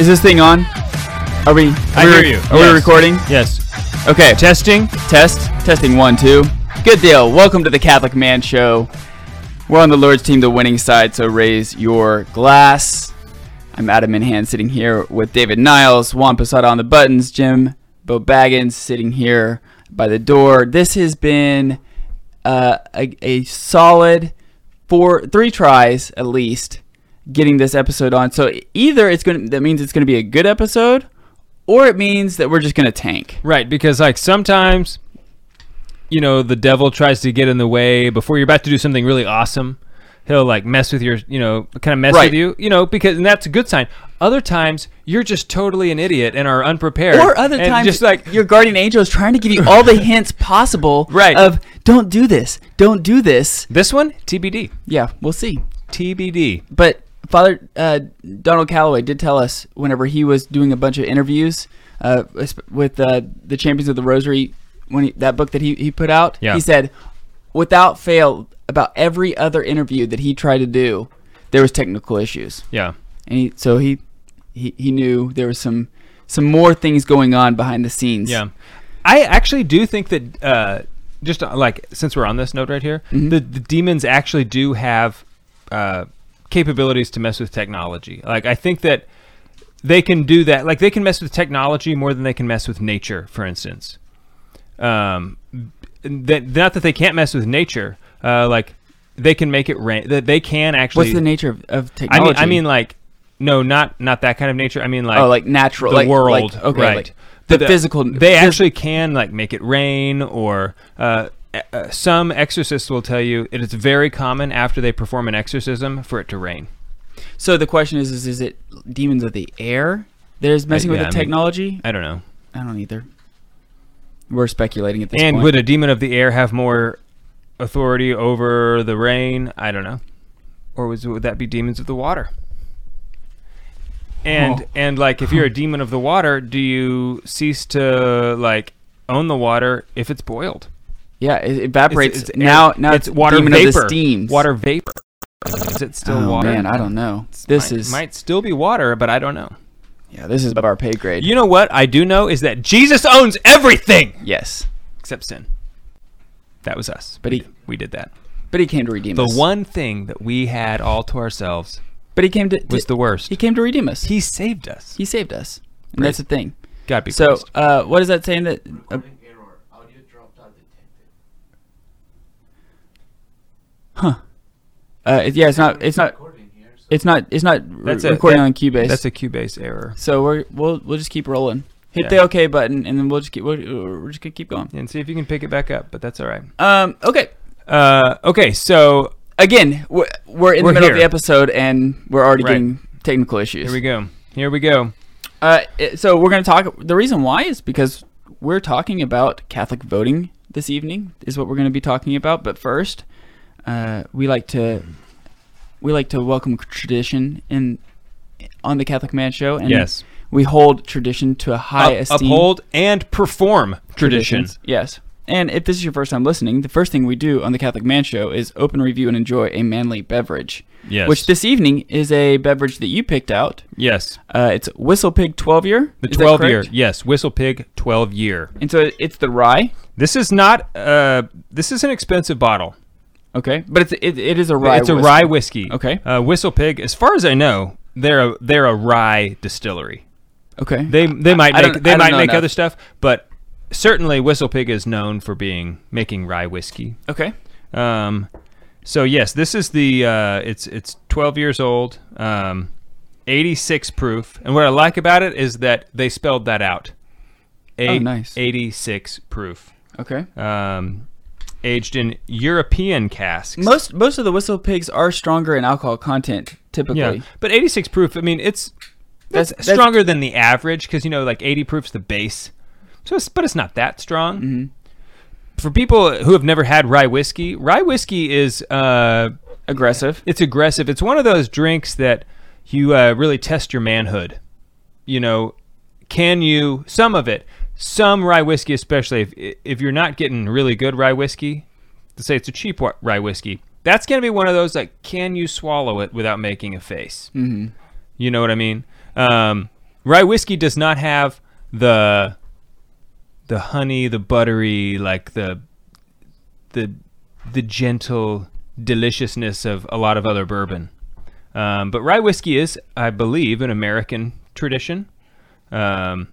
Is this thing on? Are we? Are I we hear you. Are we recording? Yes. Okay. Testing. Test. Testing one, two. Good deal. Welcome to the Catholic Man Show. We're on the Lord's team, the winning side, so raise your glass. I'm Adam Minihan sitting here with David Niles, Juan Posada on the buttons, Jim Bo Baggins sitting here by the door. This has been uh, a, a solid four, three tries at least getting this episode on. So either it's going to, that means it's going to be a good episode, or it means that we're just going to tank. Right, because like sometimes, you know, the devil tries to get in the way before you're about to do something really awesome. He'll like mess with your, you know, kind of mess Right. with you, you know, because and that's a good sign. Other times you're just totally an idiot and are unprepared. Or other times, just like your guardian angel is trying to give you all the hints possible. Right. Of don't do this, don't do this. this one, TBD, Yeah, we'll see. TBD. But Father uh, Donald Calloway did tell us whenever he was doing a bunch of interviews uh, with uh, the Champions of the Rosary, when he, that book that he, he put out, Yeah. he said, without fail, about every other interview that he tried to do, there was technical issues, Yeah. and he, so he, he he knew there was some some more things going on behind the scenes. Yeah, I actually do think that uh, just uh, like since we're on this note right here, Mhm. the, the demons actually do have uh, capabilities to mess with technology. Like I think that they can do that. Like they can mess with technology more than they can mess with nature, for instance. Um, that not that they can't mess with nature. Uh, like they can make it rain. That they can actually. What's the nature of, of technology? I mean, I mean, like no, not not that kind of nature. I mean, like oh, like natural, the like, world, like, okay, right? like the, The- physical. They phys- actually can like make it rain, or uh, uh, some exorcists will tell you it is very common after they perform an exorcism for it to rain. So the question is, is, is it demons of the air that is messing with yeah, the I mean- technology? I don't know. I don't either. We're speculating at this point. and point. would a demon of the air have more authority over the rain? I don't know. Or was, would that be demons of the water? And Oh. and like if you're a demon of the water, do you cease to like own the water if it's boiled? Yeah, it evaporates It's- it's now. now it's, water demon vapor. of the steams. Water vapor. Is it still oh, water? man, I don't know. This might, is might still be water, but I don't know. yeah, this is above our pay grade. You know what I do know is that Jesus owns everything yes, except sin. That was us. But he- we did that. but he came to redeem The us. The one thing that we had all to ourselves but he came to, was to- the worst. he came to redeem us. He, saved us. he saved us, and Praise- that's the thing. God be So, uh, what is that saying that? Uh, Recording error. Audio dropped out detected. Huh? Uh, it- yeah, it's not. It's not. Recording here, so It's not. It's not re- That's a- recording that- on Cubase. That's a Cubase error. So we're we'll we'll just keep rolling. Hit Yeah. the OK button, and then we'll just keep we're, we're just gonna keep going. And see if you can pick it back up, but that's all right. Um. Okay. Uh, okay, so Again, we're, we're in We're the middle of the episode, and we're already Right. getting technical issues. here we go. Here we go. Uh. it- So we're gonna talk. The reason why is because we're talking about Catholic voting this evening. Is what we're gonna be talking about. But first, uh, we like to we like to welcome tradition in on the Catholic Man Show, and yes. we hold tradition to a high Up- esteem. uphold and perform tradition. traditions. Yes. And if this is your first time listening, the first thing we do on the Catholic Man Show is open, review, and enjoy a manly beverage. Yes. Which this evening is a beverage that you picked out. yes. Uh, it's Whistle Pig 12 year. The Is 12 year. Yes. Whistle Pig 12 year. And so it's the rye. This is not uh this is an expensive bottle. Okay. But it's it, it is a rye. it's a whiskey. rye whiskey. Okay. Uh, Whistle Pig, as far as I know, they're a they're a rye distillery. Okay. They they might I make don't- they might make enough. other stuff, but certainly Whistle Pig is known for being making rye whiskey. okay. Um, so yes, this is the uh, it's it's 12 years old, um, 86 proof, and what I like about it is that they spelled that out. Oh, nice. 86 proof. Okay. Um, aged in European casks. Most most of the Whistle Pigs are stronger in alcohol content typically. yeah, but 86 proof. I mean, it's That's- that's, that's- stronger than the average because you know, like 80 proof's the base. So, it's, but it's not that strong. Mhm. For people who have never had rye whiskey, rye whiskey is uh, Aggressive. it's aggressive. It's one of those drinks that you uh, really test your manhood. You know, can you some of it, some rye whiskey, especially if if you're not getting really good rye whiskey, to say it's a cheap rye whiskey, that's gonna be one of those like, can you swallow it without making a face? Mm-hmm. You know what I mean? Um, rye whiskey does not have the the honey, the buttery, like the the the gentle deliciousness of a lot of other bourbon. Um, but rye whiskey is, I believe, an American tradition. Um,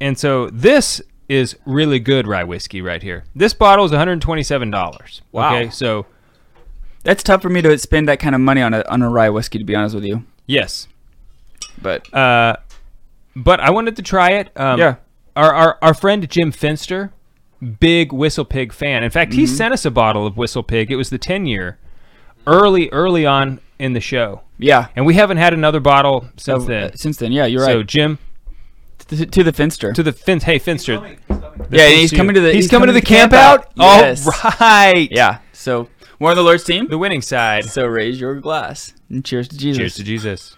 and so this is really good rye whiskey right here. This bottle is $127. Wow. Okay, so That's tough for me to spend that kind of money on a on a rye whiskey, to be honest with you. yes. But Uh, but I wanted to try it. Um, Yeah. Our, our our friend Jim Finster, big Whistle Pig fan. In fact, he sent us a bottle of Whistle Pig. It was the ten year, early early on in the show, yeah, and we haven't had another bottle since Uh, then. since then, yeah, you're right. so. Jim, To, to the Finster. to the Fin. Hey Finster. Coming, he's coming. Yeah, Finster he's coming to the- He's, he's coming, to the camp, out. Yes. All right. yeah. So we're on the Lord's team. The winning side. So raise your glass and cheers to Jesus. Cheers to Jesus.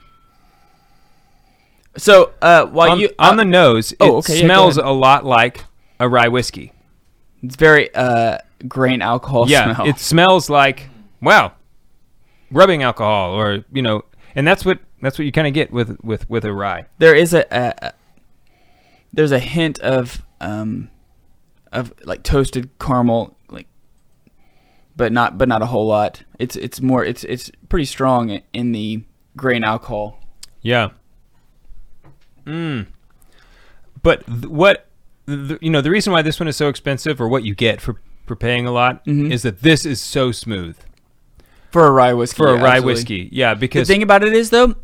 So uh, while on, you on uh, the nose, oh, it yeah, smells a lot like a rye whiskey. it's very uh, grain alcohol yeah, smell. it smells like wow, rubbing alcohol, or you know, and that's what that's what you kind of get with with with a rye. there is a, a, a there's a hint of um of like toasted caramel like but not but not a whole lot it's it's more it's it's pretty strong in the grain alcohol Yeah. Mm. But th- what th- you know, the reason why this one is so expensive, or what you get for for paying a lot, Mhm. is that this is so smooth for a rye whiskey for a yeah, rye absolutely. whiskey. Yeah, because the thing about it is though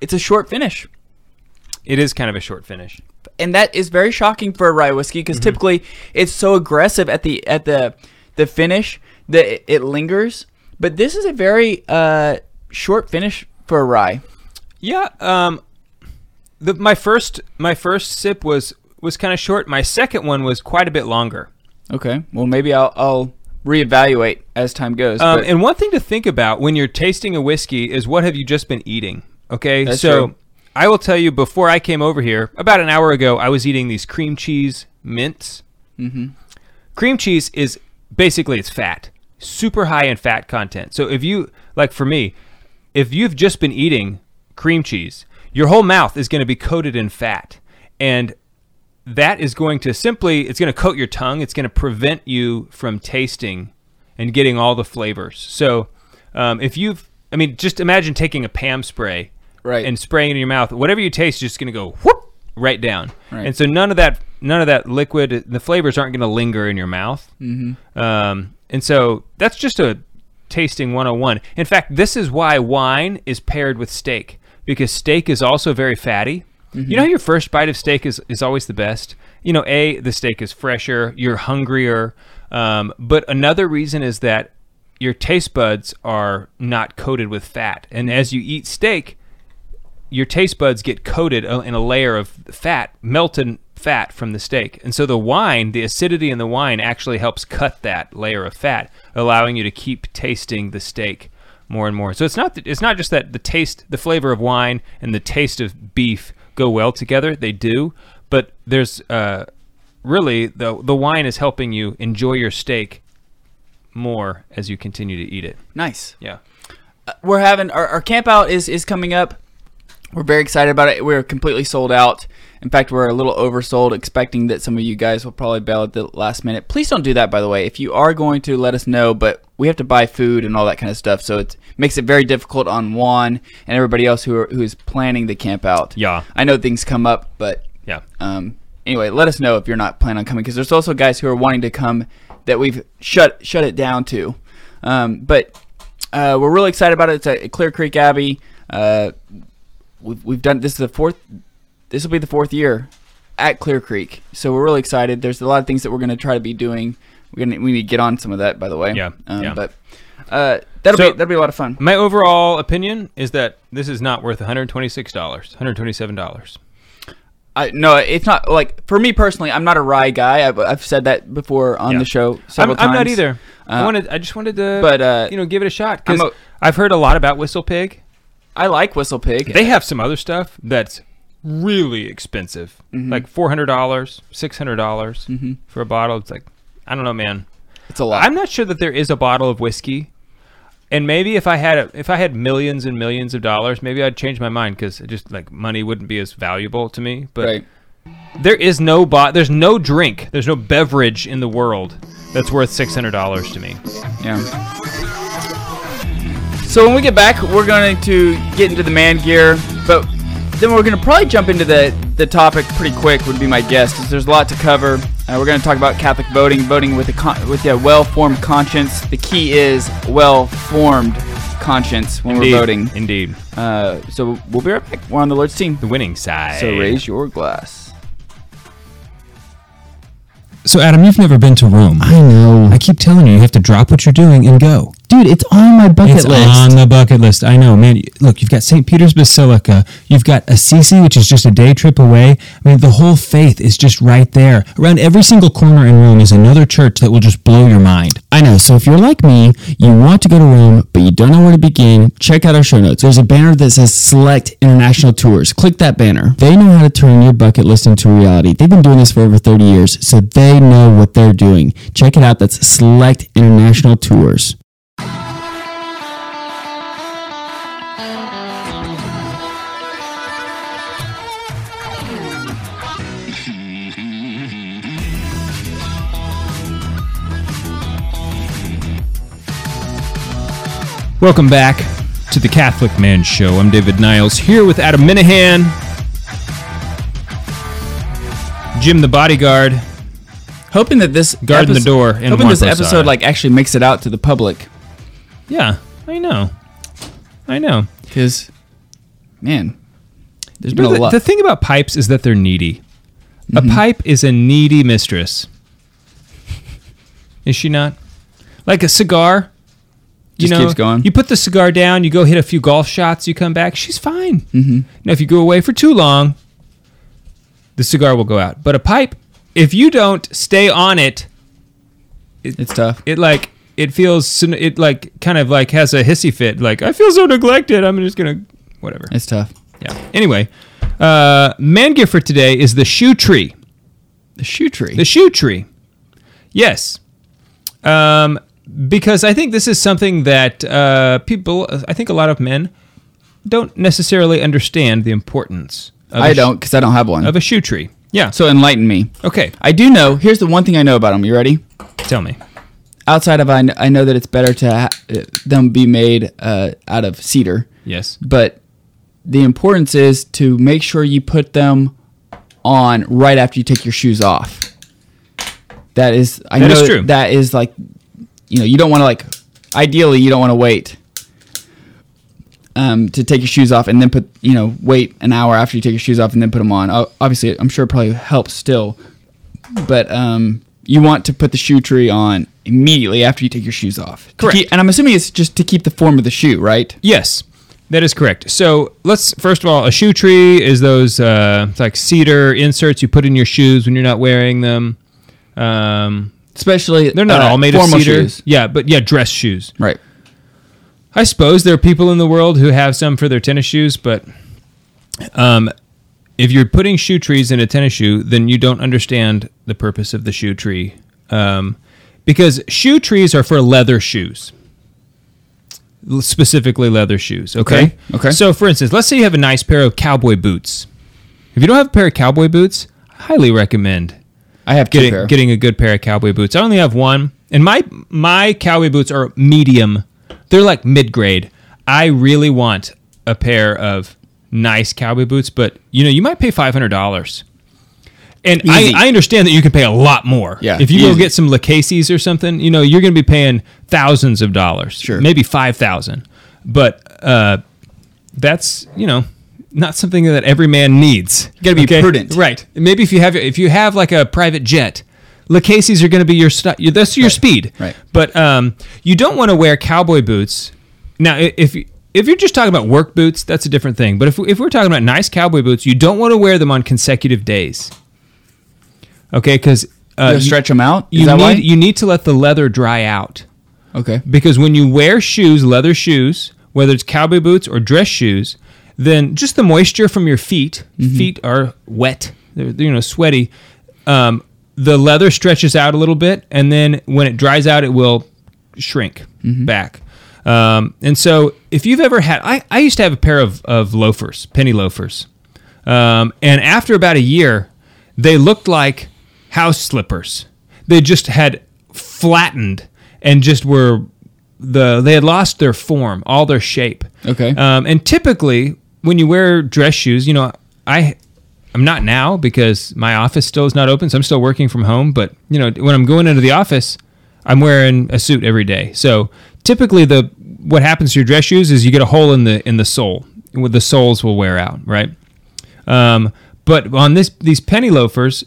it's a short finish it is kind of a short finish. And that is very shocking for a rye whiskey Mm-hmm. because typically it's so aggressive at the at the the finish that it, it lingers but this is a very uh short finish for a rye Yeah. Um. The my first my first sip was was kind of short. My second one was quite a bit longer. Okay. Well, maybe I'll I'll reevaluate as time goes. Um, and one thing to think about when you're tasting a whiskey is what have you just been eating? Okay, That's so true. I will tell you before I came over here, about an hour ago, I was eating these cream cheese mints. Mhm. Cream cheese is basically it's fat, super high in fat content. So if you like for me, if you've just been eating cream cheese, your whole mouth is going to be coated in fat, and that is going to simply it's going to coat your tongue. It's going to prevent you from tasting and getting all the flavors. So um, if you've, I mean, just imagine taking a Pam spray Right. and spraying it in your mouth. Whatever you taste is just going to go whoop right down. Right. And so none of that, none of that liquid, the flavors aren't going to linger in your mouth. Mm-hmm. Um, and so that's just a tasting 101. In fact, this is why wine is paired with steak because steak is also very fatty. You know how your first bite of steak is, is always the best? You know, A, the steak is fresher, you're hungrier. Um, but another reason is that your taste buds are not coated with fat. And as you eat steak, your taste buds get coated uh, in a layer of fat, melted fat from the steak. And so the wine, the acidity in the wine actually helps cut that layer of fat, allowing you to keep tasting the steak more and more. So it's not it's not just that the taste, the flavor of wine and the taste of beef go well together, they do, but there's uh really the the wine is helping you enjoy your steak more as you continue to eat it. nice. Yeah. We're having our, our camp out is is coming up. We're very excited about it. We're completely sold out. In fact, we're a little oversold, expecting that some of you guys will probably bail at the last minute. Please don't do that, by the way. If you are going to, let us know. But we have to buy food and all that kind of stuff, so it makes it very difficult on Juan and everybody else who are, who is planning the camp out. Yeah. I know things come up, but Yeah. um, anyway, let us know if you're not planning on coming because there's also guys who are wanting to come that we've shut shut it down to. Um, but uh, we're really excited about it. It's at Clear Creek Abbey. Uh, we've, we've done this is the fourth. This will be the fourth year at Clear Creek, so we're really excited. There's a lot of things that we're going to try to be doing. We're gonna we need to get on some of that, by the way. Yeah, Um, yeah. But uh, that'll So- be that'll be a lot of fun. My overall opinion is that this is not worth $126, $127. I no, it's not like for me personally. I'm not a rye guy. I've, I've said that before on Yeah. the show I'm, several I'm not either. I Uh, wanted. I just wanted to, but, uh, you know, give it a shot because I've heard a lot about Whistle Pig. I like Whistle Pig. They have some other stuff that's really expensive, Mm-hmm. like four hundred dollars, six hundred dollars Mhm. for a bottle. It's like, I don't know, man. it's a lot. I'm not sure that there is a bottle of whiskey and maybe if I had a, if I had millions and millions of dollars, maybe I'd change my mind because just like money wouldn't be as valuable to me. But Right. there is no bo- there's no drink, there's no beverage in the world that's worth six hundred dollars to me. Yeah. So when we get back, we're going to get into the man gear, but then we're going to probably jump into the the topic pretty quick. Would be my guess, 'cause there's a lot to cover. Uh, we're going to talk about Catholic voting, voting with a con- with a well-formed conscience. The key is well-formed conscience when Indeed. we're voting. Indeed, Uh, so we'll be right back. We're on the Lord's team. the winning side. So raise your glass. So, Adam, you've never been to Rome. I know. I keep telling you, you have to drop what you're doing and go. Dude, it's on my bucket it's list. on the bucket list. I know, man. Look, you've got St. Peter's Basilica. You've got Assisi, which is just a day trip away. I mean, the whole faith is just right there. Around every single corner in Rome is another church that will just blow your mind. I know. So if you're like me, you want to go to Rome, but you don't know where to begin, check out our show notes. There's a banner that says Select International Tours. Click that banner. They know how to turn your bucket list into reality. They've been doing this for over 30 years, so they know what they're doing. Check it out. That's Select International Tours. Welcome back to the Catholic Man Show. I'm David Niles here with Adam Minihan, Jim the bodyguard. Hoping that this Guarding the door in hoping this episode like actually makes it out to the public. Yeah, I know. I know. Because, man, there's been a the, lot. the thing about pipes is that they're needy. Mm-hmm. A pipe is a needy mistress. Is she not? Like a cigar. You know, keeps going. You put the cigar down, you go hit a few golf shots, you come back, she's fine. Mhm. Now, if you go away for too long, the cigar will go out. But a pipe, if you don't stay on it, it's tough. it like it feels it like kind of like has a hissy fit. Like I feel so neglected. I'm just gonna whatever. It's tough. Yeah. Anyway, uh, man gift for today is the shoe tree. The shoe tree. The shoe tree. Yes. Um, because I think this is something that uh, people, I think a lot of men don't necessarily understand the importance. Of I don't, because I don't have one. of a shoe tree. Yeah. so enlighten me. Okay. I do know. Here's the one thing I know about them. You ready? Tell me. Outside of I, kn- I know that it's better to ha- them be made uh, out of cedar, Yes. but the importance is to make sure you put them on right after you take your shoes off. That is, I That know is true. that is like, you know, you don't want to like. Ideally, you don't want to wait um, to take your shoes off and then put, you know, wait an hour after you take your shoes off and then put them on. Obviously, I'm sure it probably helps still, but um, you want to put the shoe tree on immediately after you take your shoes off. Correct. keep- and I'm assuming it's just to keep the form of the shoe, right? Yes, that is correct. So let's first of all, a shoe tree is those uh, it's like cedar inserts you put in your shoes when you're not wearing them. Um, Especially they're not uh, all made of cedar. shoes. Yeah, but yeah, dress shoes. right? I suppose there are people in the world who have some for their tennis shoes, but um, if you're putting shoe trees in a tennis shoe, then you don't understand the purpose of the shoe tree. Um, because shoe trees are for leather shoes, specifically leather shoes. Okay? Okay, okay. So, for instance, let's say you have a nice pair of cowboy boots. If you don't have a pair of cowboy boots, I highly recommend I have getting pair. getting a good pair of cowboy boots. I only have one, and my my cowboy boots are medium. They're like mid grade. I really want a pair of nice cowboy boots, but you know you might pay five hundred dollars. And I, I understand that you can pay a lot more. Yeah, If you go get some Lucchese or something, you know you're going to be paying thousands of dollars. Sure. Maybe five thousand. But uh, that's you know not something that every man needs. You gotta be prudent. right? Maybe if you have if you have like a private jet, Lucchese are going to be your stu- that's your speed. right. But um, you don't want to wear cowboy boots. Now, if if you're just talking about work boots, that's a different thing. But if if we're talking about nice cowboy boots, you don't want to wear them on consecutive days. Okay, because uh, stretch them out. Is you that need why? you need to let the leather dry out okay. because when you wear shoes, leather shoes, whether it's cowboy boots or dress shoes, then just the moisture from your feet, feet are wet, they're, you know, sweaty. Um, the leather stretches out a little bit, and then when it dries out, it will shrink back. Um, and so if you've ever had, I, I used to have a pair of, of loafers, penny loafers. Um, and after about a year, they looked like house slippers. They just had flattened and just were the they had lost their form, all their shape. Okay. Um, and typically, when you wear dress shoes, you know, I I'm not now because my office still is not open, so I'm still working from home. But you know, when I'm going into the office, I'm wearing a suit every day. So typically, the what happens to your dress shoes is you get a hole in the in the sole, the soles will wear out, right? Um, but on this these penny loafers,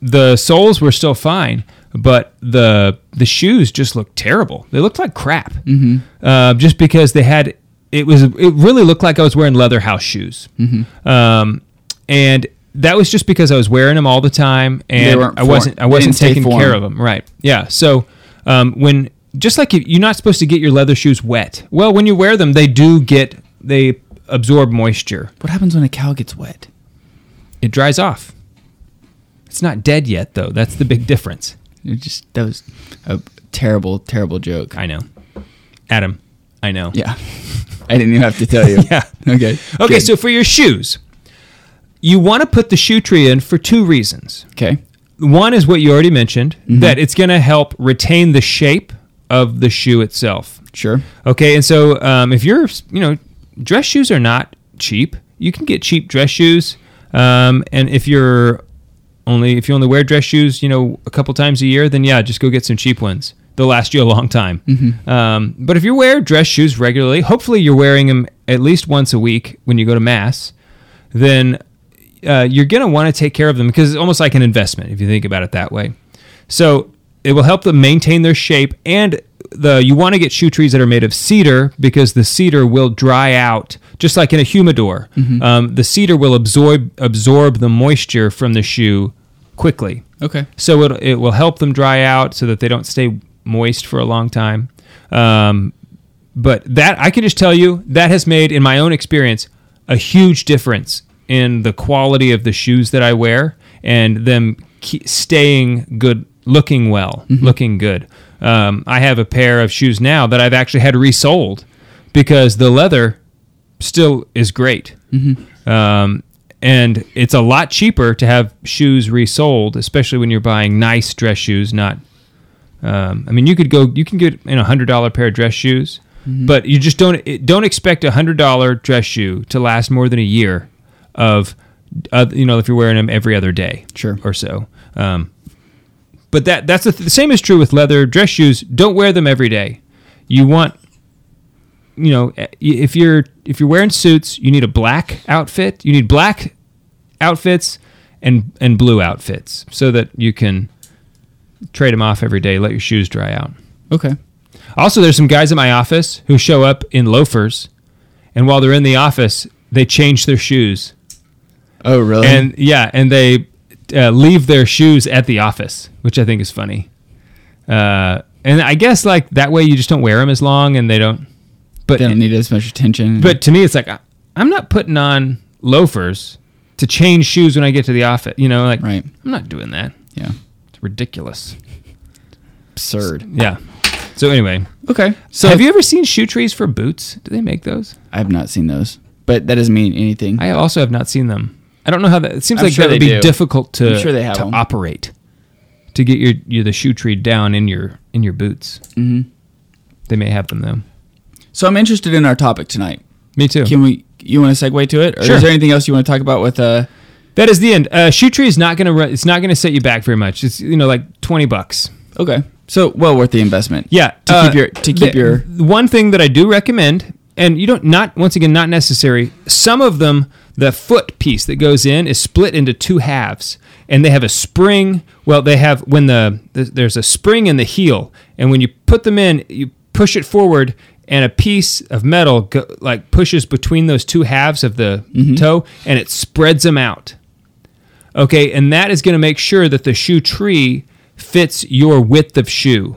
the soles were still fine, but the the shoes just looked terrible. They looked like crap, mm-hmm. uh, just because they had it was it really looked like I was wearing leather house shoes, mm-hmm. um, and that was just because I was wearing them all the time and I wasn't I wasn't taking care of them. Right? Yeah. So um, when just like you, you're not supposed to get your leather shoes wet. Well, when you wear them, they do get they absorb moisture. what happens when a cow gets wet? It dries off. It's not dead yet, though. That's the big difference. It just that was a terrible, terrible joke. I know. Adam, I know. Yeah. I didn't even have to tell you. Yeah. Okay. Okay, Good. so for your shoes, you want to put the shoe tree in for two reasons. okay. One is what you already mentioned, Mm-hmm. that it's going to help retain the shape of the shoe itself. Sure. Okay, and so um, if you're, you know, dress shoes are not cheap. You can get cheap dress shoes, um, and if you're only if you only wear dress shoes, you know, a couple times a year, then yeah, just go get some cheap ones. They'll last you a long time. Um, but if you wear dress shoes regularly, hopefully you're wearing them at least once a week when you go to mass, then uh, you're going to want to take care of them because it's almost like an investment if you think about it that way. So it will help them maintain their shape, and the you want to get shoe trees that are made of cedar because the cedar will dry out just like in a humidor. Um, the cedar will absorb absorb the moisture from the shoe quickly. Okay. So it, it will help them dry out so that they don't stay moist for a long time. Um, but that I can just tell you that has made, in my own experience, a huge difference in the quality of the shoes that I wear and them staying good, looking well, looking good. Um, I have a pair of shoes now that I've actually had resoled because the leather still is great. Um, and it's a lot cheaper to have shoes resoled, especially when you're buying nice dress shoes. Not, um, I mean, you could go, you can get in a hundred dollar pair of dress shoes, but you just don't don't expect a hundred dollar dress shoe to last more than a year of, uh, you know, if you're wearing them every other day, Sure. or so. Um, but that that's the, the same is true with leather dress shoes. Don't wear them every day. You want you know if you're if you're wearing suits you need a black outfit you need black outfits and and blue outfits so that you can trade them off every day let your shoes dry out Okay. also there's some guys in my office who show up in loafers and while they're in the office they change their shoes Oh, really? and yeah and they uh, leave their shoes at the office which i think is funny uh, and i guess like that way you just don't wear them as long and they don't but they don't need as much attention. but to me, it's like I- I'm not putting on loafers to change shoes when I get to the office. You know, like Right. I'm not doing that. yeah, It's ridiculous. absurd. Yeah. So anyway, Okay. so have you ever seen shoe trees for boots? Do they make those? I have not seen those, but that doesn't mean anything. I also have not seen them. I don't know how that. It seems I'm like sure that would be do. difficult to I'm sure they have to them. operate to get your, your the shoe tree down in your in your boots. Mhm. They may have them though. So I'm interested in our topic tonight. Me too. Can we? You want to segue to it, or Sure. is there anything else you want to talk about with? Uh, that is the end. Uh, shoe tree is not gonna run, it's not gonna set you back very much. It's you know like twenty bucks. okay, so well worth the investment. Yeah, To uh, keep your to keep the- your one thing that I do recommend, and you don't not once again not necessary. Some of them, the foot piece that goes in is split into two halves, and they have a spring. Well, they have when the th- there's a spring in the heel, and when you put them in, you push it forward, and a piece of metal go, like pushes between those two halves of the toe, and it spreads them out. Okay, and that is going to make sure that the shoe tree fits your width of shoe.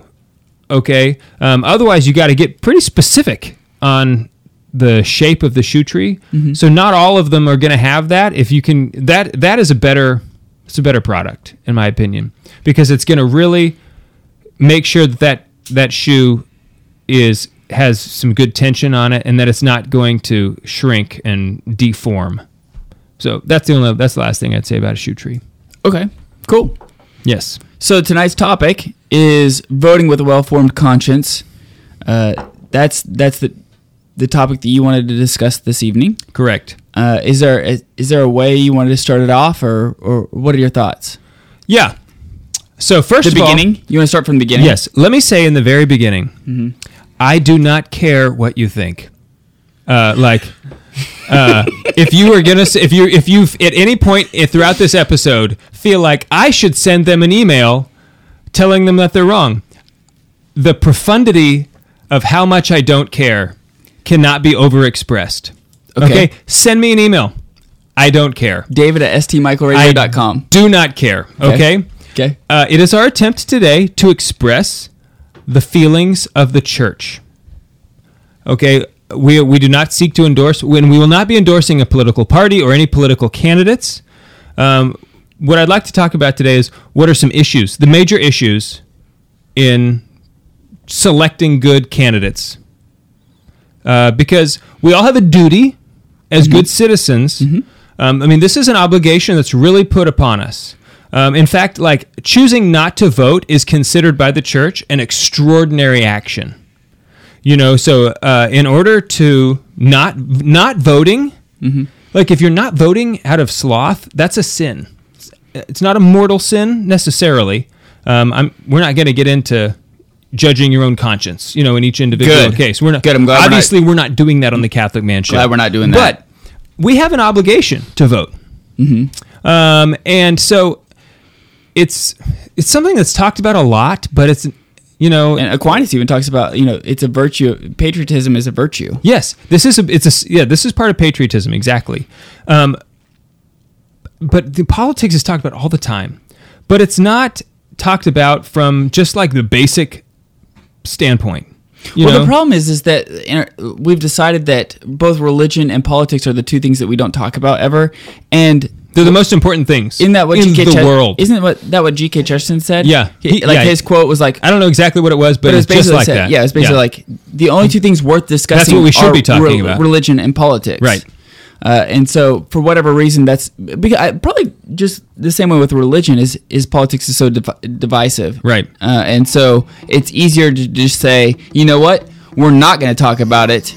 Okay, um, otherwise you got to get pretty specific on the shape of the shoe tree. So not all of them are going to have that. If you can, that that is a better, it's a better product in my opinion because it's going to really make sure that that, that shoe is has some good tension on it, and that it's not going to shrink and deform. So that's the only that's the last thing I'd say about a shoe tree. Okay, cool. Yes. So tonight's topic is voting with a well-formed conscience. Uh, that's that's the the topic that you wanted to discuss this evening. Correct. Uh, is there is, is there a way you wanted to start it off, or or what are your thoughts? Yeah. So first The of all, beginning. you want to start from the beginning? Yes. Let me say in the very beginning, I do not care what you think. Uh, like, uh, if you are gonna, if you, if you, at any point throughout this episode feel like I should send them an email telling them that they're wrong, the profundity of how much I don't care cannot be overexpressed. Okay. Okay. Send me an email. I don't care. David at stmichaelradio.com. Do not care. Okay. Okay. Uh, it is our attempt today to express the feelings of the church. Okay, we, we do not seek to endorse, when we will not be endorsing a political party or any political candidates. Um, what I'd like to talk about today is what are some issues, the major issues in selecting good candidates. Uh, because we all have a duty as good citizens. Um, I mean, this is an obligation that's really put upon us. Um, in fact, like choosing not to vote is considered by the church an extraordinary action. You know, so uh, in order to not not voting, like if you're not voting out of sloth, that's a sin. It's not a mortal sin necessarily. Um, I'm, we're not going to get into judging your own conscience. You know, in each individual Good. case, we're not. Good, I'm glad we're not- Obviously, we're not doing that on the Catholic Man Show. Glad we're not doing that. But we have an obligation to vote. Mm-hmm. Um, and so it's it's something that's talked about a lot, but it's you know And Aquinas even talks about you know it's a virtue. Patriotism is a virtue. yes, this is a it's a yeah this is part of patriotism exactly. Um, but the politics is talked about all the time, but it's not talked about from just like the basic standpoint. You well, know? the problem is, is that we've decided that both religion and politics are the two things that we don't talk about ever. And they're the most important things isn't that what in G.K. the Ches- world. Isn't what that what G.K. Chesterton said? Yeah. He- He- like yeah. his quote was like, I don't know exactly what it was, but, but it's it's just basically like said, that. yeah, it's basically like the only two things worth discussing. what we should are be talking about. religion and politics. Right. Uh, and so, for whatever reason, that's because I, probably just the same way with religion is is politics is so div- divisive, Right. Uh, and so it's easier to just say, you know what, we're not going to talk about it,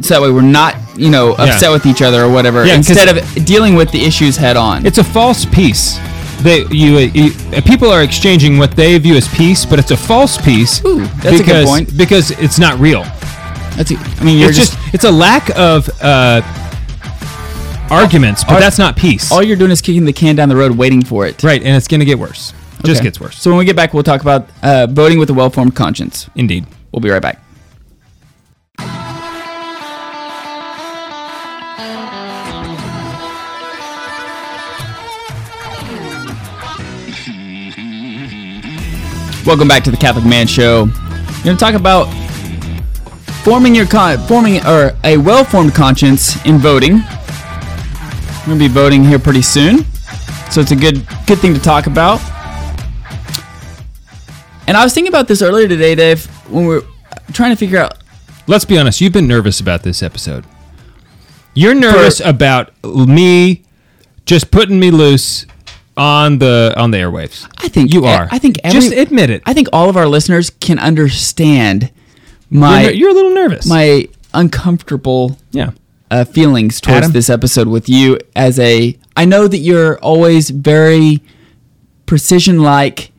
so that way we're not, you know, upset with each other or whatever. Yeah, instead of dealing with the issues head on. it's a false peace. They you, you uh, people are exchanging what they view as peace, but it's a false peace. Ooh, that's a good because, point. because it's not real. That's, I mean, you're it's just, just, it's a lack of uh, arguments, but that's not peace. all you're doing is kicking the can down the road, waiting for it. right, and it's going to get worse. Just gets worse. So when we get back, we'll talk about uh, voting with a well-formed conscience. Indeed. We'll be right back. Welcome back to the Catholic Man Show. We're going to talk about forming your con- forming or a well-formed conscience in voting. We're going to be voting here pretty soon, so it's a good good thing to talk about. And I was thinking about this earlier today, Dave, when we are trying to figure out Let's be honest. You've been nervous about this episode. You're nervous about me just putting me loose on the on the airwaves. I think you are. I think every, just admit it. I think all of our listeners can understand you're, my you're a little nervous. my uncomfortable yeah. uh, feelings towards Adam? this episode with you as a. I know that you're always very precision like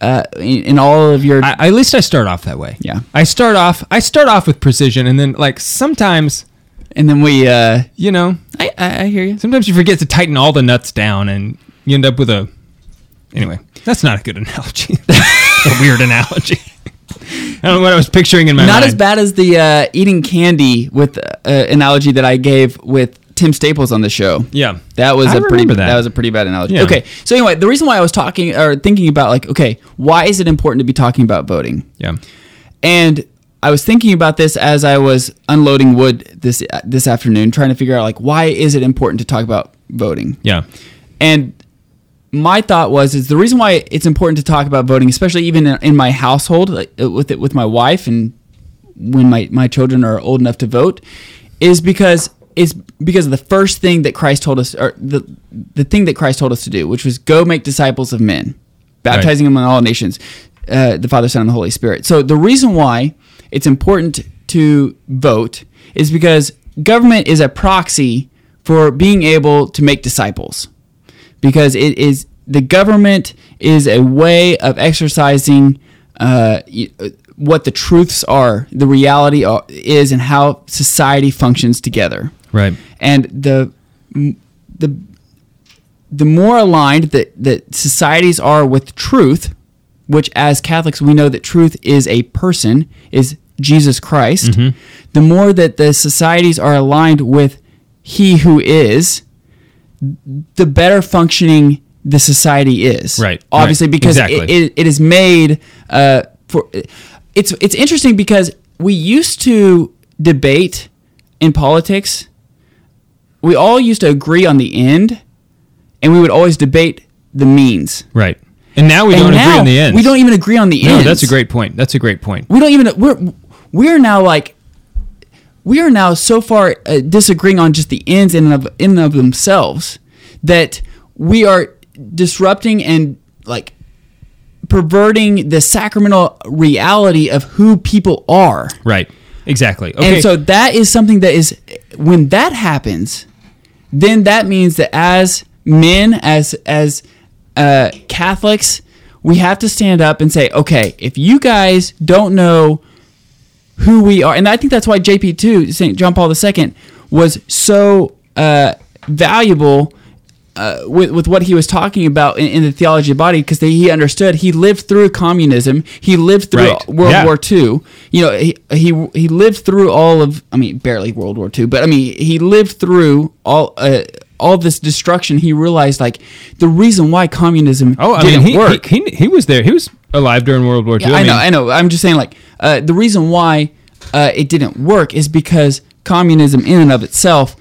uh, in, in all of your. I, at least I start off that way. Yeah. I start off I start off with precision and then like sometimes, and then we. Uh, you know, I I hear you. sometimes you forget to tighten all the nuts down and you end up with a Anyway, that's not a good analogy. a weird analogy. I don't know what I was picturing in my mind. Not mind. as bad as the uh, eating candy with uh, analogy that I gave with Tim Staples on the show. Yeah. That was I a pretty remember that. that. was a pretty bad analogy. Yeah. Okay. So anyway, the reason why I was talking or thinking about like, okay, why is it important to be talking about voting? Yeah. And I was thinking about this as I was unloading wood this this afternoon, trying to figure out like why is it important to talk about voting? Yeah. And my thought was is the reason why it's important to talk about voting, especially even in, in my household, like uh, with it with my wife and when my, my children are old enough to vote is because is because of the first thing that Christ told us or the the thing that Christ told us to do, which was go make disciples of men, baptizing them in all nations, uh, the Father, Son, and the Holy Spirit. So the reason why it's important to vote is because government is a proxy for being able to make disciples because it is the government is a way of exercising uh, uh, what the truths are, the reality are, is, and how society functions together. Right. And the the the more aligned that that societies are with truth, which as Catholics we know that truth is a person, is Jesus Christ. The more that the societies are aligned with He who is, the better functioning the society is. Right, Obviously, right, because exactly. it, it, it is made uh, for. It's it's interesting because we used to debate in politics. We all used to agree on the end, and we would always debate the means. Right. And now we And don't agree on the end. We don't even agree on the end. No, ends. that's a great point. That's a great point. We don't even. We're we're now like. We are now so far uh, disagreeing on just the ends in and of in and of themselves that we are disrupting and like perverting the sacramental reality of who people are. Right. Exactly. Okay. And so that is something that is when that happens, then that means that as men, as as uh, Catholics, we have to stand up and say, okay, if you guys don't know who we are, and I think that's why JP two Saint John Paul II was so uh, valuable. Uh, with, with what he was talking about in, in the theology of body, because he understood he lived through communism, he lived through Right. World Yeah. War II. You know, he, he he lived through all of. I mean, barely World War II, but I mean, he lived through all uh, all this destruction. He realized like the reason why communism oh, I didn't mean, he, work. he, he he was there. He was alive during World War II. Yeah, I, know, mean, I know. I'm just saying, like, uh, the reason why uh, it didn't work is because communism, in and of itself,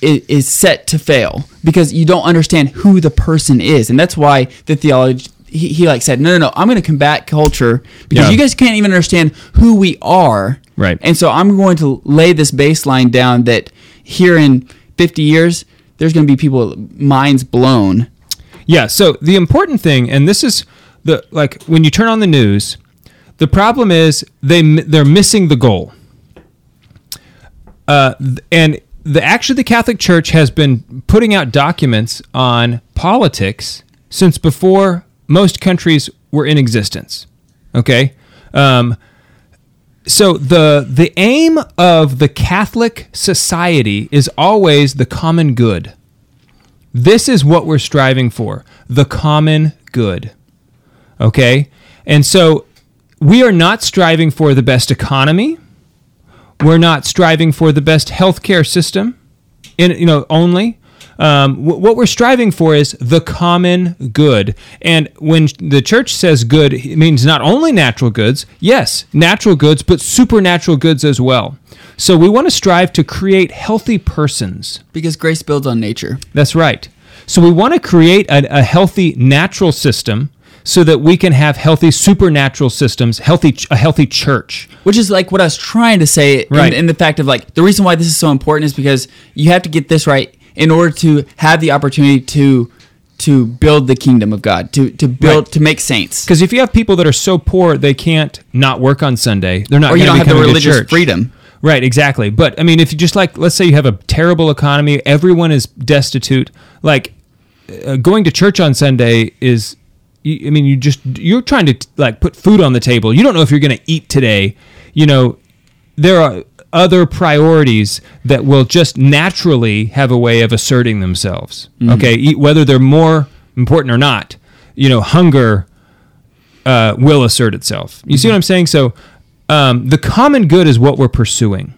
is, is set to fail because you don't understand who the person is, and that's why the theology. He, he like said, no, no, no. I'm going to combat culture because Yeah. you guys can't even understand who we are. Right. And so I'm going to lay this baseline down that here in 50 years, there's going to be people minds blown. Yeah. So the important thing, and this is the like when you turn on the news, the problem is they they're missing the goal. Uh, and the actually the Catholic Church has been putting out documents on politics since before most countries were in existence. Okay. Um, so the the aim of the Catholic society is always the common good. This is what we're striving for the common good. Okay? And so we are not striving for the best economy. We're not striving for the best healthcare system, in, you know, only. Um, wh- what we're striving for is the common good. And when the church says good, it means not only natural goods, yes, natural goods, but supernatural goods as well. So we want to strive to create healthy persons. Because grace builds on nature. That's right. So we want to create a, a healthy natural system so that we can have healthy supernatural systems, healthy a healthy church. Which is like what I was trying to say Right. in, in the fact of like the reason why this is so important is because you have to get this right in order to have the opportunity to to build the kingdom of God, to to build Right. to make saints. Because if you have people that are so poor they can't not work on Sunday, they're not Or you going don't to have the become a good religious freedom. Right, exactly. But I mean, if you just like, let's say you have a terrible economy, everyone is destitute. Like, uh, going to church on Sunday is, you- I mean, you just you're trying to like put food on the table. You don't know if you're going to eat today. You know, there are other priorities that will just naturally have a way of asserting themselves. Okay, E- whether they're more important or not. You know, hunger uh, will assert itself. You see what I'm saying? So um, the common good is what we're pursuing.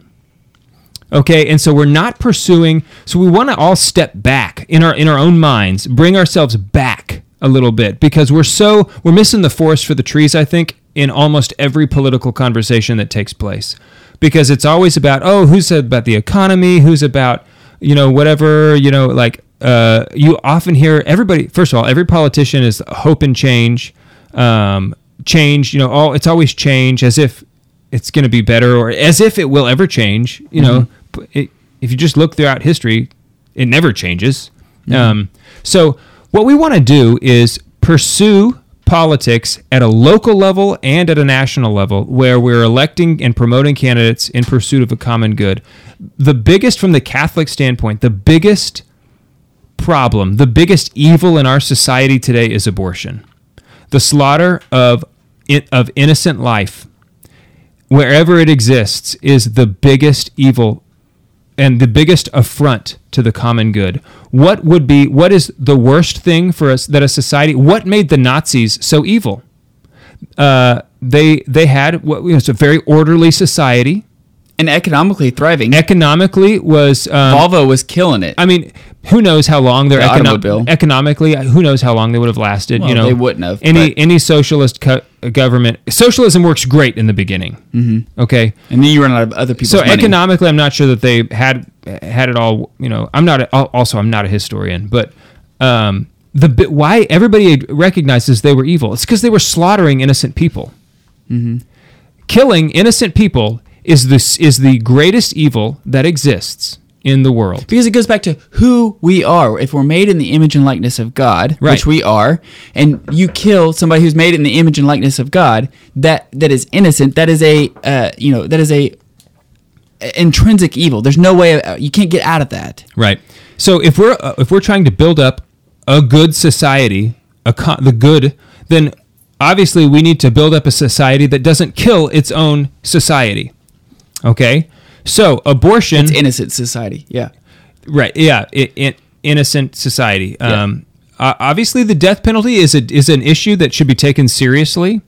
Okay, and so we're not pursuing. So we want to all step back in our in our own minds, bring ourselves back a little bit because we're so we're missing the forest for the trees. I think in almost every political conversation that takes place, because it's always about oh who's about the economy, who's about you know whatever you know like uh, you often hear everybody. First of all, every politician is hope and change, um, change. You know, all it's always change as if it's going to be better or as if it will ever change. You know, P- it, if you just look throughout history, it never changes. Um, so what we want to do is pursue politics at a local level and at a national level where we're electing and promoting candidates in pursuit of a common good. The biggest from the Catholic standpoint, the biggest problem, the biggest evil in our society today is abortion. The slaughter of of innocent life wherever it exists is the biggest evil and the biggest affront to the common good. What would be what is the worst thing for us that a society what made the Nazis so evil? Uh, they they had what you know, it's a very orderly society. And economically thriving. Economically was um, Volvo was killing it. I mean, who knows how long their The econo- automobile. economically? Who knows how long they would have lasted? Well, you know, they wouldn't have, Any any socialist co- government, socialism works great in the beginning. Mm-hmm. Okay, and then you run out of other people's so money. economically, I'm not sure that they had had it all. You know, I'm not. A, also, I'm not a historian, but um, the why everybody recognizes they were evil. It's because they were slaughtering innocent people. Killing innocent people is this is the greatest evil that exists in the world. because it goes back to who we are. If we're made in the image and likeness of God, Right. which we are, and you kill somebody who's made in the image and likeness of God, that that is innocent. That is a uh, you know that is a intrinsic evil. There's no way uh, you can't get out of that. Right. So if we're uh, if we're trying to build up a good society, a co- the good, then obviously we need to build up a society that doesn't kill its own society. Okay. So abortion, It's innocent society. Yeah. right? Yeah, i i innocent society. Yeah. Um, obviously, the death penalty is a, is an issue that should be taken seriously,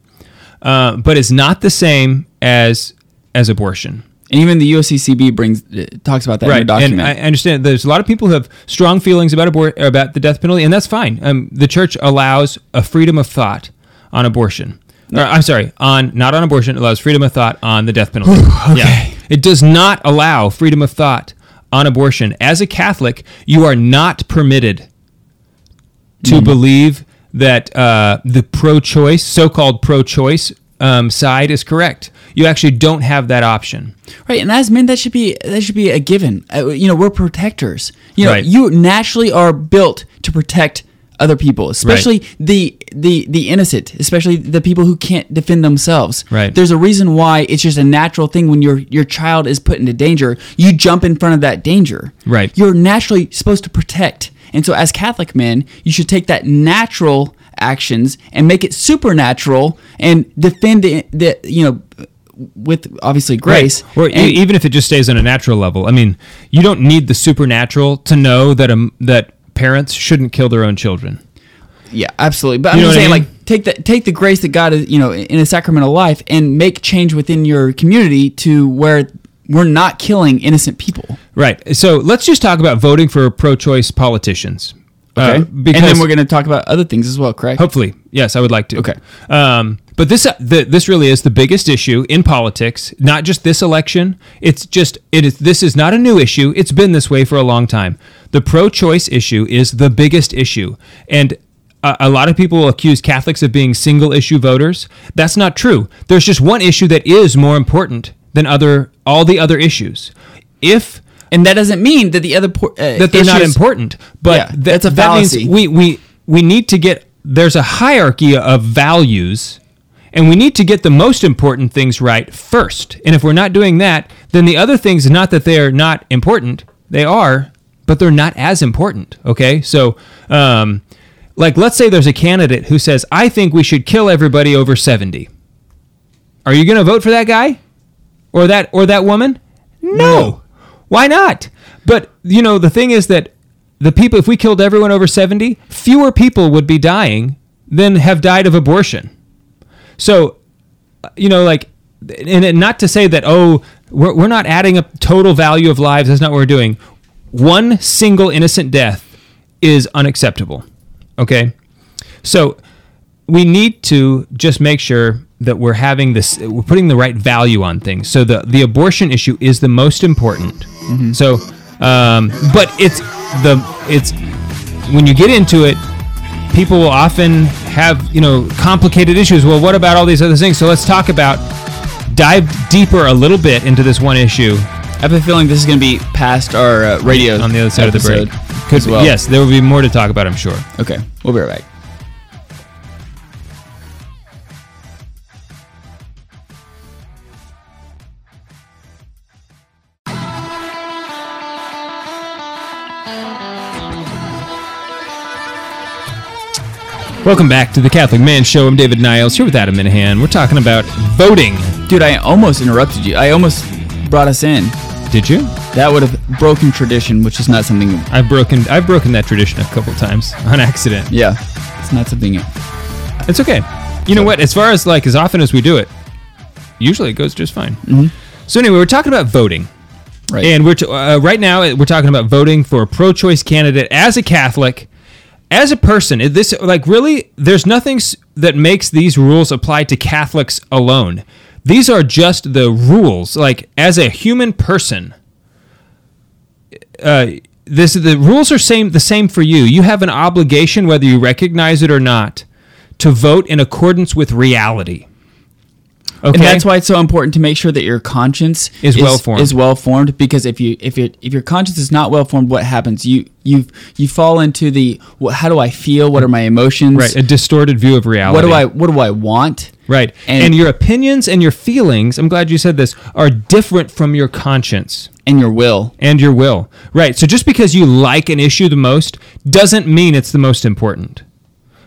uh, but it's not the same as as abortion. And even the USCCB brings uh, talks about that in right. their And. I understand there's a lot of people who have strong feelings about abor- about the death penalty, and that's fine. Um, the church allows a freedom of thought on abortion. Or, I'm sorry, on not on abortion. It allows freedom of thought on the death penalty. Yeah. It does not allow freedom of thought on abortion. As a Catholic, you are not permitted to believe that uh, the pro-choice, so-called pro-choice um, side is correct. You actually don't have that option. Right, and as men, that should be that should be a given. Uh, you know, we're protectors. You know, Right. you naturally are built to protect other people, especially the the the innocent, especially the people who can't defend themselves. Right. There's a reason why it's just a natural thing when your your child is put into danger, you jump in front of that danger. Right. You're naturally supposed to protect, and so as Catholic men, you should take that natural actions and make it supernatural and defend the, the you know with obviously grace Right. Or and- even if it just stays on a natural level. I mean, you don't need the supernatural to know that um, that parents shouldn't kill their own children. Yeah, absolutely. But You I'm just what I saying, mean? like, take the take the grace that God is, you know, in a sacramental life, and make change within your community to where we're not killing innocent people. Right. So let's just talk about voting for pro-choice politicians. Okay, Uh, because and then we're going to talk about other things as well, correct? Hopefully, yes, I would like to. Okay. Um, but this uh, the, this really is the biggest issue in politics. Not just this election. It's just it is. This is not a new issue. It's been this way for a long time. The pro-choice issue is the biggest issue, and a, lot of people will accuse Catholics of being single-issue voters. That's not true. There's just one issue that is more important than other all the other issues. If and that doesn't mean that the other por- uh, that they're not important. But Yeah, th- that's a that means fallacy. we, we we need to get there's a hierarchy of values and we need to get the most important things right first. And if we're not doing that, then the other things not that they're not important, they are, but they're not as important. Okay? So um like let's say there's a candidate who says, "I think we should kill everybody over 70." Are you going to vote for that guy? Or that or that woman? No. Why not? But you know, the thing is that the people if we killed everyone over 70, fewer people would be dying than have died of abortion. So, you know, like and and not to say that oh, we're we're not adding up total value of lives, that's not what we're doing. One single innocent death is unacceptable. Okay? So, we need to just make sure that we're having this we're putting the right value on things. So the the abortion issue is the most important. So um, but it's the it's when you get into it people will often have you know complicated issues. Well what about all these other things? So let's talk about dive deeper a little bit into this one issue I have a feeling this is going to be past our uh, radio on the other side of the break. episode as well. Yes, there will be more to talk about, I'm sure. Okay, we'll be right back. Welcome back to the Catholic Man Show. I'm David Niles here with Adam Minihan. We're talking about voting. Dude, I almost interrupted you. I almost brought us in. Did you? That would have broken tradition, which is not something. I've broken I've broken that tradition a couple times on accident. Yeah, it's not something. It's okay. You know what? As far as like as often as we do it, usually it goes just fine. So anyway, we're talking about voting. Right. And we're t- uh, right now we're talking about voting for a pro-choice candidate as a Catholic, as a person. This like really, there's nothing that makes these rules apply to Catholics alone. These are just the rules. Like as a human person, uh, this the rules are same the same for you. You have an obligation, whether you recognize it or not, to vote in accordance with reality. Okay, And that's why it's so important to make sure that your conscience Is well-formed. Is well formed because if you if it if your conscience is not well formed, what happens? You you you fall into the what, how do I feel? What are my emotions? right a distorted view of reality. What do I what do I want? Right. And, And- your opinions and your feelings, I'm glad you said this, are different from your conscience And your will. and your will. Right. So just because you like an issue the most doesn't mean it's the most important.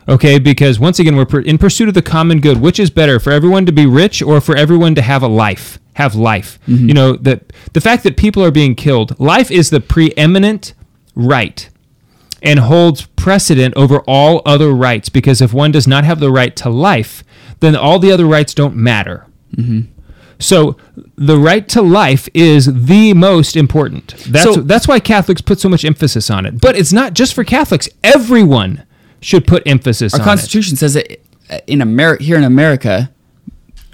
Okay? Because once again, we're in pursuit of the common good. Which is better, for everyone to be rich or for everyone to have a life? Have life. Mm-hmm. You know, the, the fact that people are being killed, life is the preeminent right and holds precedent over all other rights because if one does not have the right to life, then all the other rights don't matter. Mm-hmm. So the right to life is the most important. That's So- that's why Catholics put so much emphasis on it. But it's not just for Catholics. Everyone should put emphasis on. Our on Constitution says that uh, in America, here in America.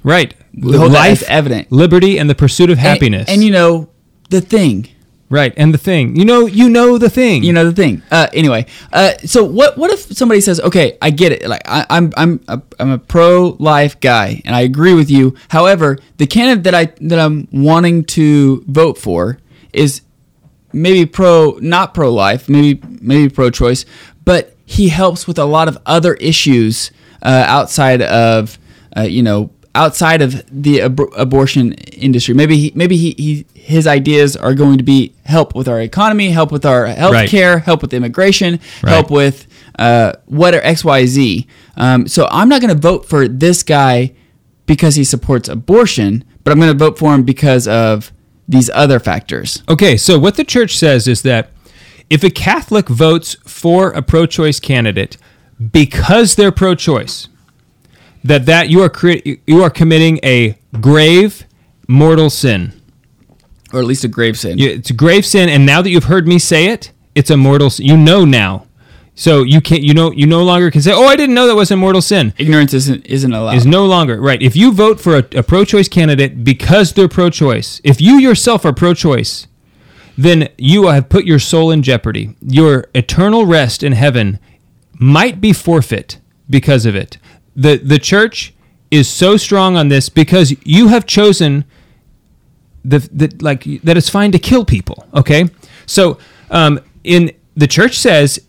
Right. Life, evident. liberty, and the pursuit of and- happiness. And, you know the thing. right. And the thing. You know. You know the thing. You know the thing. Uh, anyway, uh, so what? What if somebody says, "Okay, I get it. Like I, I'm, I'm, a, I'm a pro-life guy, and I agree with you. However, the candidate that I that I'm wanting to vote for is maybe pro, not pro-life, maybe maybe pro-choice, but he helps with a lot of other issues uh, outside of, uh, you know, outside of the ab- abortion industry. Maybe he, maybe he, he his ideas are going to be help with our economy, help with our health Right. care, help with immigration, Right. help with uh, what are X Y Z. Um, so I'm not going to vote for this guy because he supports abortion, but I'm going to vote for him because of these other factors. Okay, so what the church says is that if a Catholic votes for a pro-choice candidate because they're pro-choice, that that you are cre- you are committing a grave mortal sin. Or at least a grave sin. You- It's a grave sin, and now that you've heard me say it, it's a mortal. sin. You know now, so you can't. You know you no longer can say, "Oh, I didn't know that was a mortal sin." Ignorance isn't isn't allowed. is no longer right. If you vote for a, a pro-choice candidate because they're pro-choice, if you yourself are pro-choice, then you have put your soul in jeopardy. Your eternal rest in heaven might be forfeit because of it. the The church is so strong on this because you have chosen the, the like that it's fine to kill people. Okay, so um, in the church says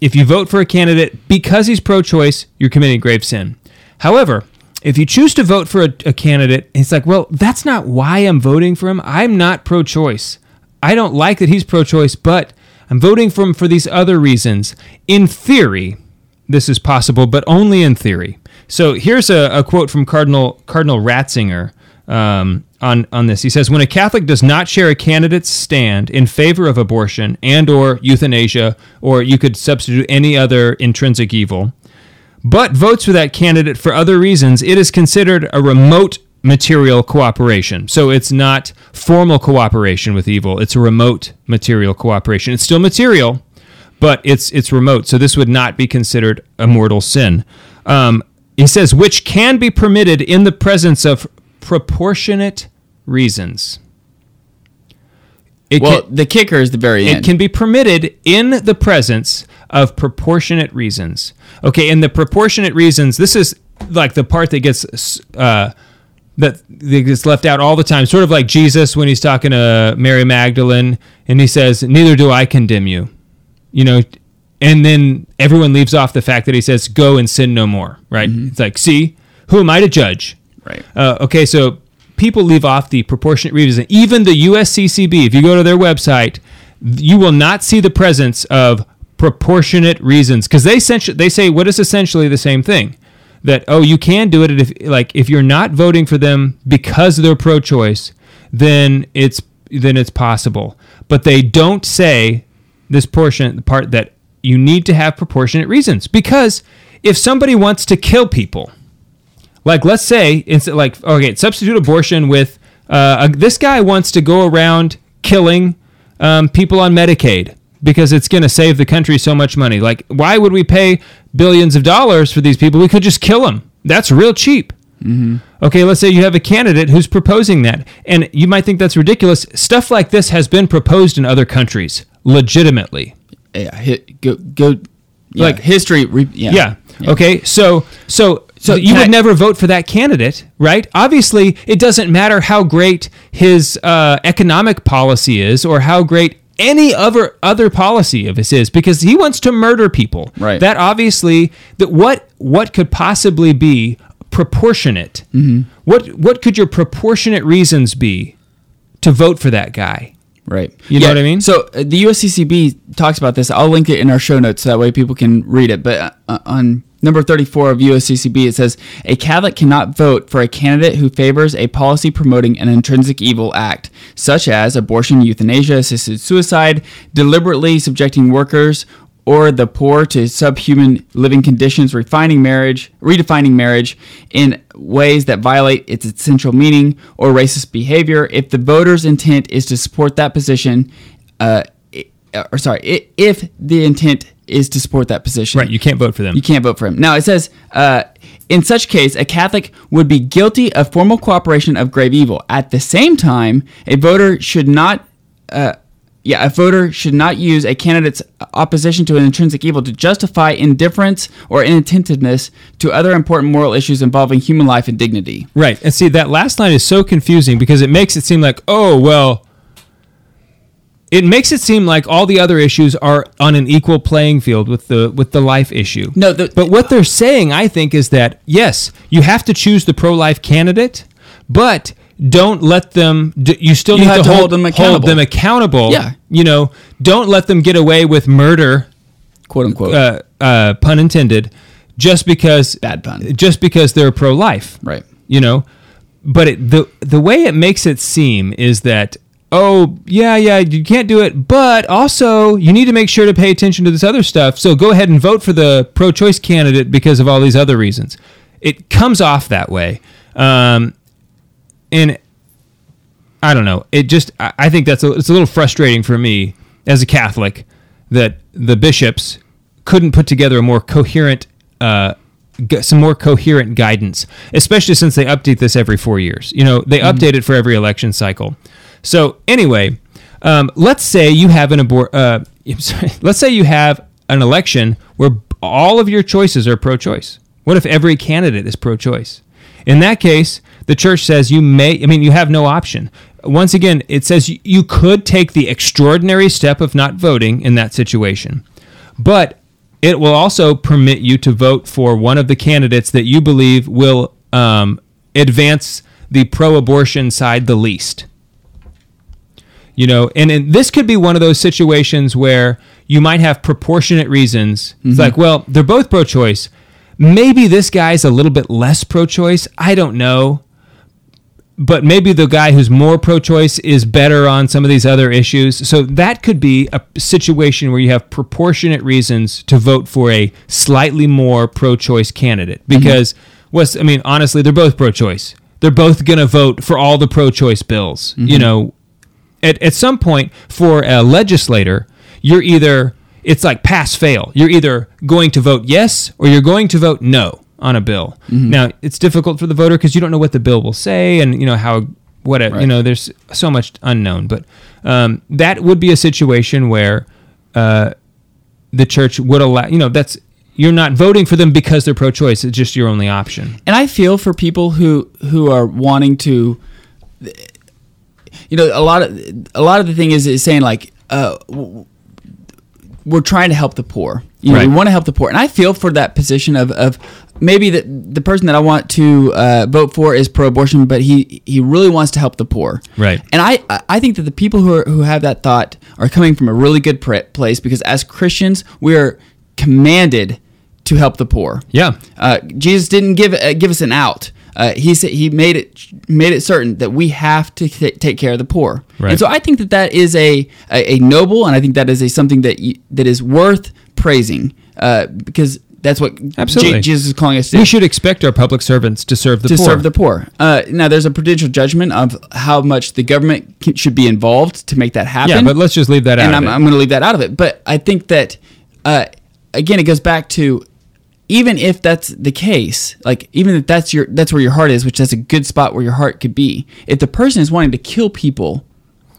if you vote for a candidate because he's pro-choice, you're committing grave sin. However, if you choose to vote for a, a candidate, it's like, well, that's not why I'm voting for him. I'm not pro-choice. I don't like that he's pro-choice, but I'm voting for him for these other reasons. In theory, this is possible, but only in theory. So here's a, a quote from Cardinal Cardinal Ratzinger um, on on this. He says, "When a Catholic does not share a candidate's stand in favor of abortion and or euthanasia, or you could substitute any other intrinsic evil, but votes for that candidate for other reasons, it is considered a remote." Material cooperation. So it's not formal cooperation with evil. It's a remote material cooperation. It's still material, but it's it's remote. So this would not be considered a mortal sin. Um, he says, which can be permitted in the presence of proportionate reasons. It well, can, the kicker is the very end. it can be permitted in the presence of proportionate reasons. Okay, and the proportionate reasons. This is like the part that gets uh, that gets left out all the time. Sort of like Jesus when he's talking to Mary Magdalene and he says, "Neither do I condemn you." You know, and then everyone leaves off the fact that he says, "Go and sin no more." Right? It's like, see, who am I to judge? Right. Uh, okay, so people leave off the proportionate reason. Even the USCCB, if you go to their website, you will not see the presence of proportionate reasons because they they say what is essentially the same thing. That oh, you can do it if like if you're not voting for them because they're pro-choice, then it's then it's possible. But they don't say this portion the part that you need to have proportionate reasons because if somebody wants to kill people like let's say like okay substitute abortion with uh, a, this guy wants to go around killing um, people on medicaid because it's going to save the country so much money like why would we pay billions of dollars for these people we could just kill them that's real cheap okay let's say you have a candidate who's proposing that and you might think that's ridiculous stuff like this has been proposed in other countries legitimately Yeah. Hit, go. Go. Yeah, Like- history. Re, yeah. yeah. Okay. So so so you would I- never vote for that candidate, right? Obviously, it doesn't matter how great his uh, economic policy is or how great any other other policy of his is because he wants to murder people. Right. That obviously that what what could possibly be proportionate? Mm-hmm. What what could your proportionate reasons be to vote for that guy? Right. You know what I mean? So uh, the USCCB talks about this. I'll link it in our show notes so that way people can read it. But uh, on number 34 of USCCB, it says a Catholic cannot vote for a candidate who favors a policy promoting an intrinsic evil act, such as abortion, euthanasia, assisted suicide, deliberately subjecting workers or the poor to subhuman living conditions, refining marriage, redefining marriage in ways that violate its essential meaning or racist behavior. If the voter's intent is to support that position, uh, or sorry, if the intent is to support that position, Right, you can't vote for them. you can't vote for him. Now it says, uh, in such case, a Catholic would be guilty of formal cooperation of grave evil. At the same time, a voter should not, uh, yeah, a voter should not use a candidate's opposition to an intrinsic evil to justify indifference or inattentiveness to other important moral issues involving human life and dignity. Right. And see, that last line is so confusing because it makes it seem like, oh, well, it makes it seem like all the other issues are on an equal playing field with the with the life issue. No, the- but what they're saying, I think, is that yes, you have to choose the pro-life candidate, but don't let them. You still You need have to, to hold, hold them Hold accountable. them accountable. Yeah. You know, don't let them get away with murder, Quote unquote. uh, uh, pun intended, just because Bad pun. just because they're pro-life right. you know but it, the the way it makes it seem is that oh yeah yeah you can't do it but also you need to make sure to pay attention to this other stuff. So go ahead and vote for the pro-choice candidate because of all these other reasons. It comes off that way. Um, and i don't know. It just i, I think that's a, it's a little frustrating for me as a catholic that the bishops couldn't put together a more coherent uh, some more coherent guidance, especially since they update this every four years. You know, they update it for every election cycle. So anyway, um, let's say you have an abort. Uh, sorry, let's say you have an election where all of your choices are pro-choice. What if every candidate is pro-choice? In that case, the church says you may. I mean, you have no option. Once again, it says you could take the extraordinary step of not voting in that situation, but it will also permit you to vote for one of the candidates that you believe will um, advance the pro-abortion side the least. You know, and, and this could be one of those situations where you might have proportionate reasons. It's mm-hmm. like, well, they're both pro-choice. Maybe this guy's a little bit less pro-choice. I don't know but maybe the guy who's more pro-choice is better on some of these other issues. So that could be a situation where you have proportionate reasons to vote for a slightly more pro-choice candidate mm-hmm. because what's I mean honestly they're both pro-choice. They're both going to vote for all the pro-choice bills. You mm-hmm. know, at at some point for a legislator, you're either it's like pass fail. You're either going to vote yes or you're going to vote no on a bill. Now, it's difficult for the voter because you don't know what the bill will say and you know how what a, you know there's so much unknown, but um, that would be a situation where uh, the church would allow you know that's you're not voting for them because they're pro-choice. It's just your only option. and I feel for people who who are wanting to, you know, a lot of a lot of the thing is is saying like, uh, we're trying to help the poor. You know, Right. we want to help the poor, and I feel for that position of of maybe the the person that I want to uh, vote for is pro-abortion, but he he really wants to help the poor. Right. And I I think that the people who are who have that thought are coming from a really good place because as Christians we are commanded to help the poor. Yeah. Uh, Jesus didn't give uh, give us an out. Uh, he said he made it made it certain that we have to t- take care of the poor. Right. And so I think that that is a, a, a noble, and I think that is a something that you, that is worth praising uh, because that's what Absolutely. Jesus is calling us to We should expect our public servants to serve the to poor. serve the poor. Uh, now, there's a prudential judgment of how much the government can, should be involved to make that happen. yeah, but let's just leave that out. and I'm. I'm going to leave that out of it. But I think that uh, again, it goes back to even if that's the case, like even if that's your that's where your heart is, which that's a good spot where your heart could be. If the person is wanting to kill people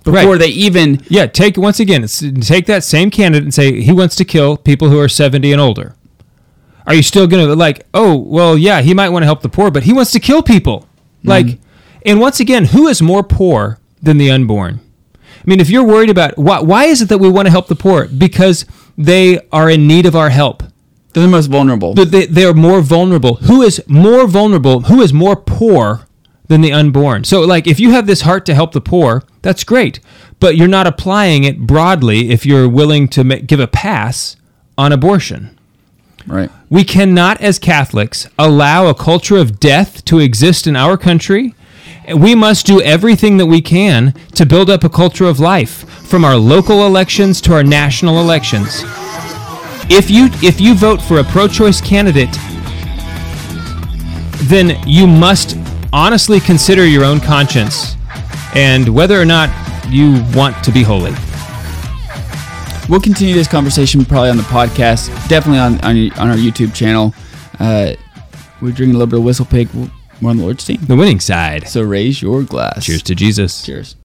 before Right. they even Yeah, take once again, take that same candidate and say he wants to kill people who are 70 and older. Are you still going to like, "Oh, well, yeah, he might want to help the poor, but he wants to kill people." Mm-hmm. Like and once again, who is more poor than the unborn? I mean, if you're worried about why why is it that we want to help the poor? Because they are in need of our help. They're the most vulnerable. But they, they're more vulnerable. Who is more vulnerable? Who is more poor than the unborn? So, like, if you have this heart to help the poor, that's great. But you're not applying it broadly if you're willing to ma- give a pass on abortion. right. We cannot, as Catholics, allow a culture of death to exist in our country. We must do everything that we can to build up a culture of life, from our local elections to our national elections. If you if you vote for a pro-choice candidate, then you must honestly consider your own conscience and whether or not you want to be holy. We'll continue this conversation probably on the podcast, definitely on on, on our YouTube channel. Uh, we're drinking a little bit of Whistlepig. We're on the Lord's team. The winning side. So raise your glass. Cheers to Jesus. Cheers.